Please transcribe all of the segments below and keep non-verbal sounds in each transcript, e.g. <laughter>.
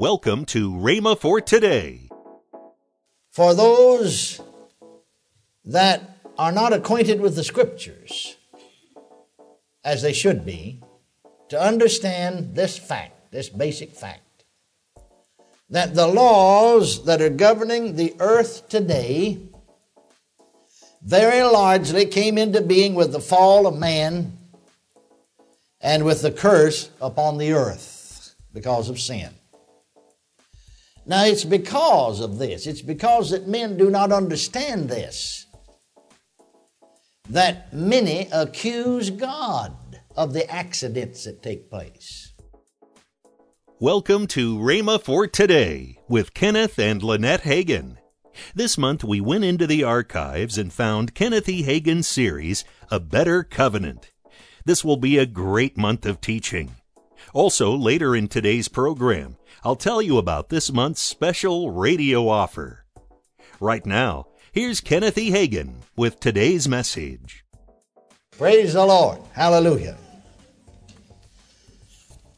Welcome to Rhema for today. For those that are not acquainted with the scriptures as they should be, to understand this fact, this basic fact, that the laws that are governing the earth today very largely came into being with the fall of man and with the curse upon the earth because of sin. Now, it's because of this, it's because that men do not understand this, that many accuse God of the accidents that take place. Welcome to Rhema for today with Kenneth and Lynette Hagin. This month we went into the archives and found Kenneth E. Hagin's series, A Better Covenant. This will be a great month of teaching. Also, later in today's program, I'll tell you about this month's special radio offer. Right now, here's Kenneth E. Hagin with today's message. Praise the Lord. Hallelujah.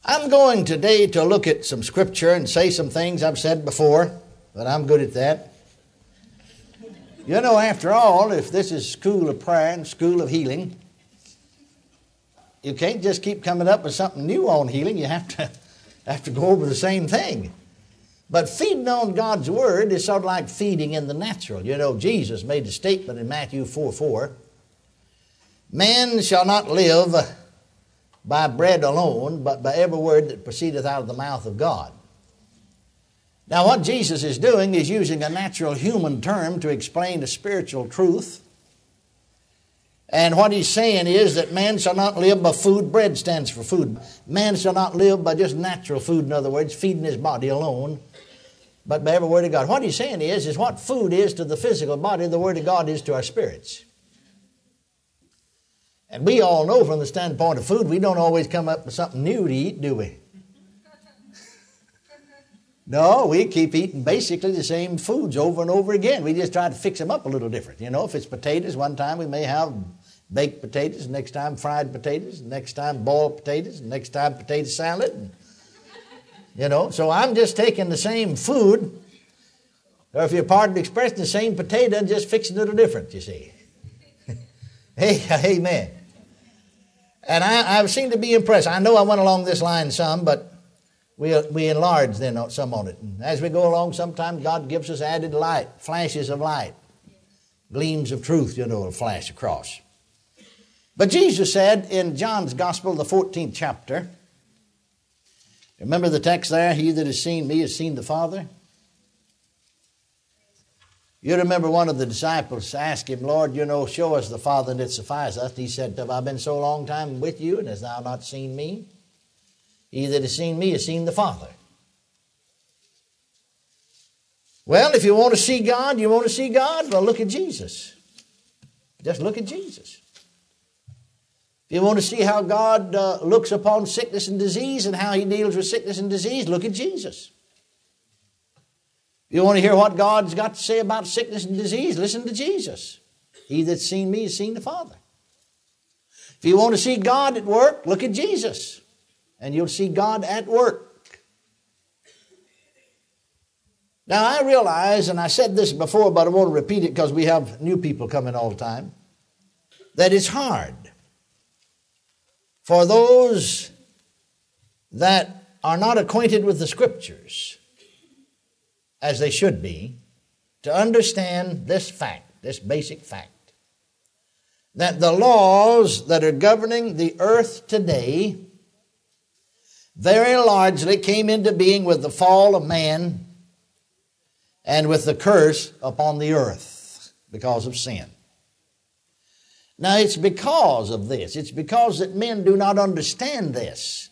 I'm going today to look at some scripture and say some things I've said before, but I'm good at that. You know, after all, if this is school of prayer and school of healing, you can't just keep coming up with something new on healing. You have to <laughs> have to go over the same thing. But feeding on God's word is sort of like feeding in the natural. You know, Jesus made a statement in Matthew 4 4. Man shall not live by bread alone, but by every word that proceedeth out of the mouth of God. Now, what Jesus is doing is using a natural human term to explain a spiritual truth. And what he's saying is that man shall not live by food. Bread stands for food. Man shall not live by just natural food, in other words, feeding his body alone, but by every word of God. What he's saying is, is what food is to the physical body, the word of God is to our spirits. And we all know from the standpoint of food, we don't always come up with something new to eat, do we? <laughs> No, we keep eating basically the same foods over and over again. We just try to fix them up a little different. You know, if it's potatoes, one time we may have baked potatoes, next time fried potatoes, next time boiled potatoes, next time potato salad. And, you know, so I'm just taking the same food, or if you're pardon the expression, the same potato and just fixing it a different, you see. <laughs> hey, amen. And I, I seem to be impressed. I know I went along this line some, but we, we enlarge then some on it. And as we go along, sometimes God gives us added light, flashes of light, gleams of truth, you know, will flash across. But Jesus said in John's Gospel, the 14th chapter, remember the text there? He that has seen me has seen the Father. You remember one of the disciples asked him, Lord, you know, show us the Father and it suffices us. He said, Have I been so long time with you, and hast thou not seen me? He that has seen me has seen the Father. Well, if you want to see God, you want to see God, well, look at Jesus. Just look at Jesus. If you want to see how God uh, looks upon sickness and disease and how he deals with sickness and disease, look at Jesus. If you want to hear what God's got to say about sickness and disease, listen to Jesus. He that's seen me has seen the Father. If you want to see God at work, look at Jesus and you'll see God at work. Now, I realize, and I said this before, but I want to repeat it because we have new people coming all the time, that it's hard for those that are not acquainted with the Scriptures as they should be to understand this fact, this basic fact, that the laws that are governing the earth today very largely came into being with the fall of man and with the curse upon the earth because of sin. Now, it's because of this, it's because that men do not understand this,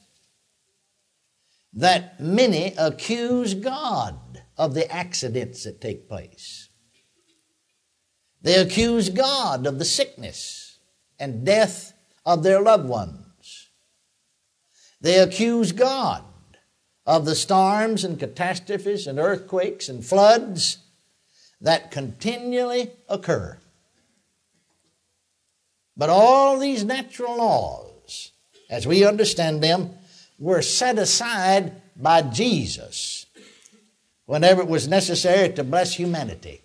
that many accuse God of the accidents that take place. They accuse God of the sickness and death of their loved ones. They accuse God of the storms and catastrophes and earthquakes and floods that continually occur. But all these natural laws, as we understand them, were set aside by Jesus whenever it was necessary to bless humanity.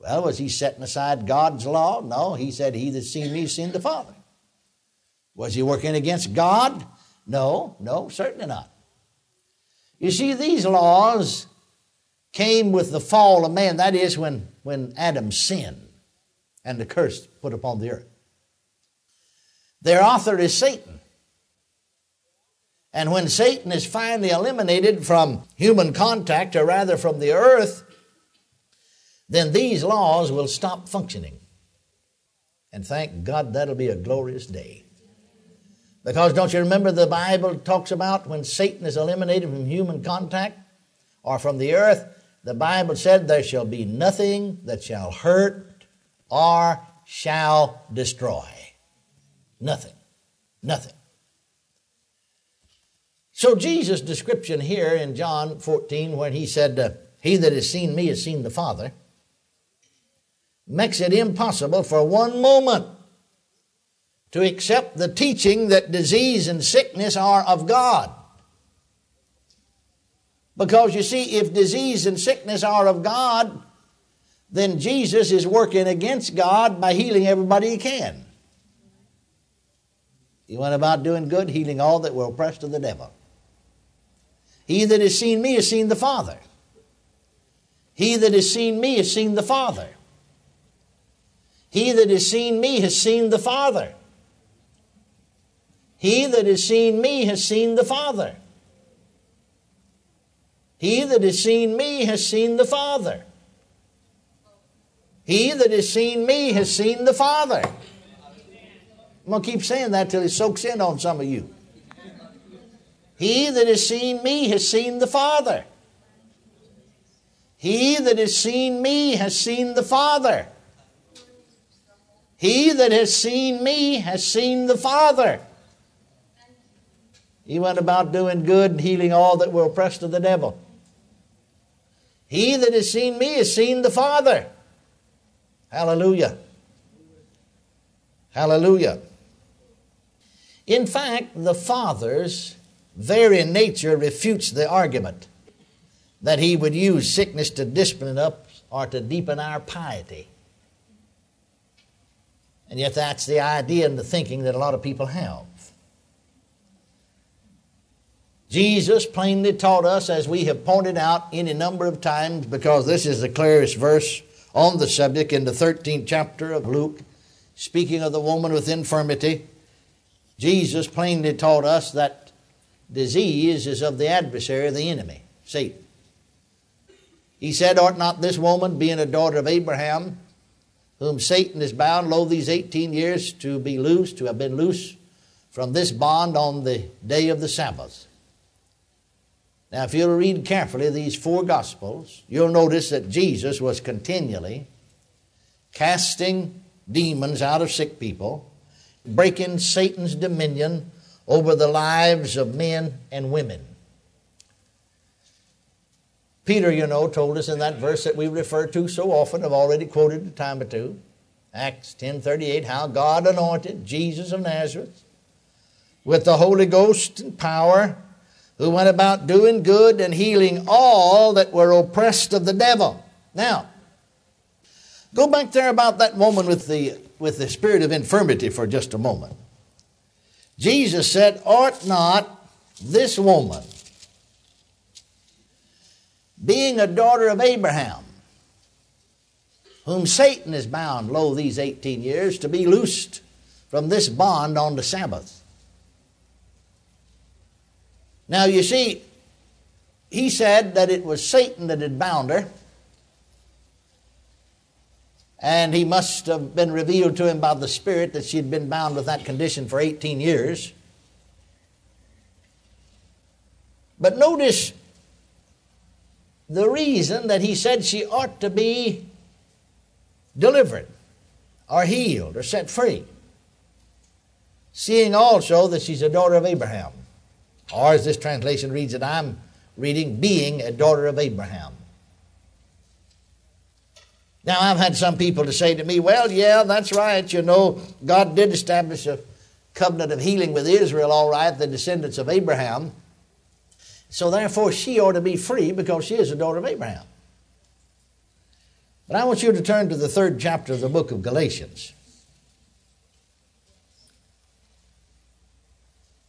Well, was he setting aside God's law? No, he said, He that seen me seen the Father. Was he working against God? No, no, certainly not. You see, these laws came with the fall of man, that is, when, when Adam sinned and the curse put upon the earth. Their author is Satan. And when Satan is finally eliminated from human contact, or rather from the earth, then these laws will stop functioning. And thank God that'll be a glorious day. Because don't you remember the Bible talks about when Satan is eliminated from human contact or from the earth? The Bible said, There shall be nothing that shall hurt or shall destroy. Nothing. Nothing. So Jesus' description here in John 14, when he said, uh, He that has seen me has seen the Father, makes it impossible for one moment to accept the teaching that disease and sickness are of God. Because you see, if disease and sickness are of God, then Jesus is working against God by healing everybody he can. He went about doing good, healing all that were oppressed of the devil. He that has seen me has seen the Father. He that has seen me has seen the Father. He that has seen me has seen the Father. He that has seen me has seen the Father. He that has seen me has seen the Father. He that has seen me has seen the Father. I'm going to keep saying that till it soaks in on some of you. He that has seen me has seen the Father. He that has seen me has seen the Father. He that has seen me has seen the Father. He went about doing good and healing all that were oppressed of the devil. He that has seen me has seen the Father. Hallelujah. Hallelujah. In fact, the Father's very nature refutes the argument that he would use sickness to discipline us or to deepen our piety. And yet, that's the idea and the thinking that a lot of people have. Jesus plainly taught us, as we have pointed out any number of times, because this is the clearest verse on the subject in the 13th chapter of Luke, speaking of the woman with infirmity. Jesus plainly taught us that disease is of the adversary, the enemy, Satan. He said, Art not this woman, being a daughter of Abraham, whom Satan is bound, lo, these 18 years to be loosed, to have been loosed from this bond on the day of the Sabbath? Now, if you'll read carefully these four Gospels, you'll notice that Jesus was continually casting demons out of sick people, breaking Satan's dominion over the lives of men and women. Peter, you know, told us in that verse that we refer to so often, I've already quoted a time or two, Acts 10:38, how God anointed Jesus of Nazareth with the Holy Ghost and power who went about doing good and healing all that were oppressed of the devil. Now, go back there about that woman with the, with the spirit of infirmity for just a moment. Jesus said, Ought not this woman, being a daughter of Abraham, whom Satan is bound, lo, these 18 years, to be loosed from this bond on the Sabbath? Now, you see, he said that it was Satan that had bound her, and he must have been revealed to him by the Spirit that she had been bound with that condition for 18 years. But notice the reason that he said she ought to be delivered or healed or set free, seeing also that she's a daughter of Abraham. Or as this translation reads it, I'm reading, being a daughter of Abraham. Now, I've had some people to say to me, well, yeah, that's right. You know, God did establish a covenant of healing with Israel, all right, the descendants of Abraham. So therefore, she ought to be free because she is a daughter of Abraham. But I want you to turn to the third chapter of the book of Galatians.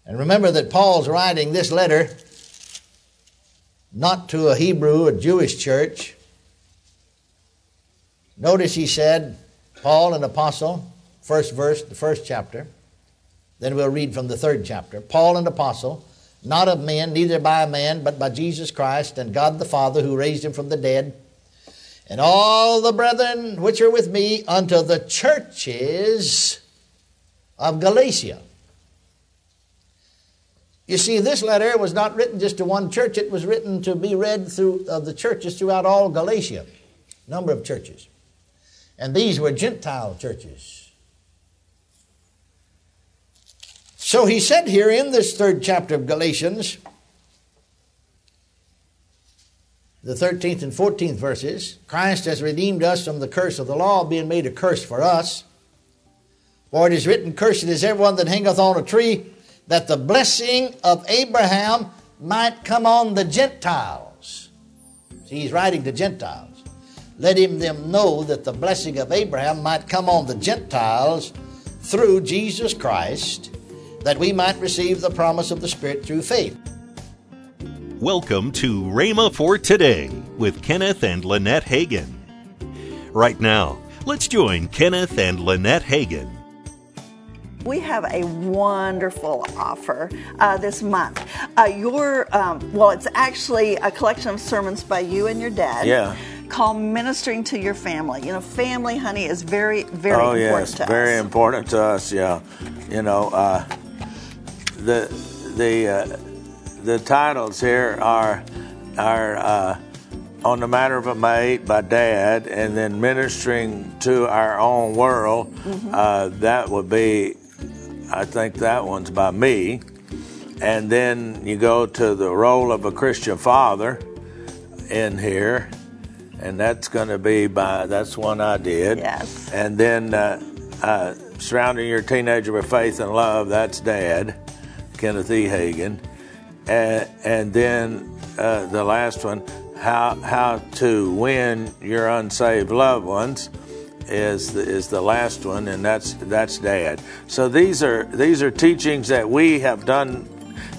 And remember that Paul's writing this letter not to a Hebrew, a Jewish church. Notice he said, Paul, an apostle, first verse, the first chapter. Then we'll read from the third chapter. Paul, an apostle, not of men, neither by man, but by Jesus Christ and God the Father who raised him from the dead, and all the brethren which are with me unto the churches of Galatia. You see, this letter was not written just to one church, it was written to be read through of the churches throughout all Galatia, number of churches. And these were Gentile churches. So he said here in this third chapter of Galatians, the 13th and 14th verses Christ has redeemed us from the curse of the law, being made a curse for us. For it is written, Cursed is everyone that hangeth on a tree, that the blessing of Abraham might come on the Gentiles. See, he's writing to Gentiles. Let him them know that the blessing of Abraham might come on the Gentiles through Jesus Christ, that we might receive the promise of the Spirit through faith. Welcome to Rhema for Today with Kenneth and Lynette Hagin. Right now, let's join Kenneth and Lynette Hagin we have a wonderful offer uh, this month. Uh, your, um, well, it's actually a collection of sermons by you and your dad. Yeah. Called Ministering to Your Family. You know, family, honey, is very, very oh, important yes, to very us. important to us. Yeah, you know, uh, the the uh, the titles here are are uh, on the matter of a mate by dad, and then ministering to our own world. Mm-hmm. Uh, that would be I think that one's by me. And then you go to the role of a Christian father in here, and that's going to be by that's one I did. Yes. And then uh, uh, surrounding your teenager with faith and love, that's Dad, Kenneth E. Hagin. And, and then uh, the last one, how how to win your unsaved loved ones is the, is the last one, and that's that's Dad. So these are these are teachings that we have done,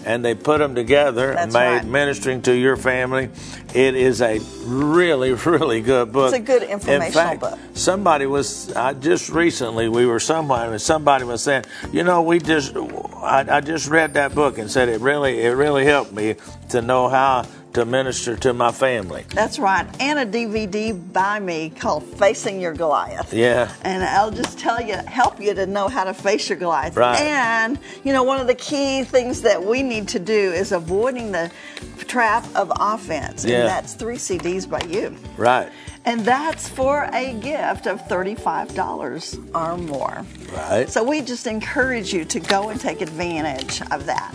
and they put them together that's made right. ministering to your family. It is a really <laughs> really good book. It's a good informational In fact, book. Somebody was I just recently we were somewhere and somebody was saying, you know, we just I, I just read that book and said it really it really helped me to know how to minister to my family. That's right. And a DVD by me called Facing Your Goliath. Yeah. And I'll just tell you, help you to know how to face your Goliath. Right. And, you know, one of the key things that we need to do is avoiding the trap of offense. Yeah. And that's three CDs by you. Right. And that's for a gift of $35 or more. Right. So we just encourage you to go and take advantage of that.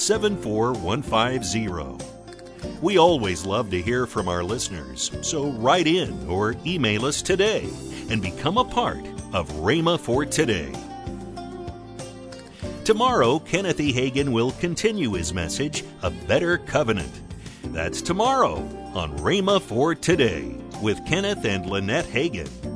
74150. We always love to hear from our listeners, so write in or email us today and become a part of Rhema for Today. Tomorrow, Kenneth E. Hagin will continue his message, A Better Covenant. That's tomorrow on Rhema for Today with Kenneth and Lynette Hagin.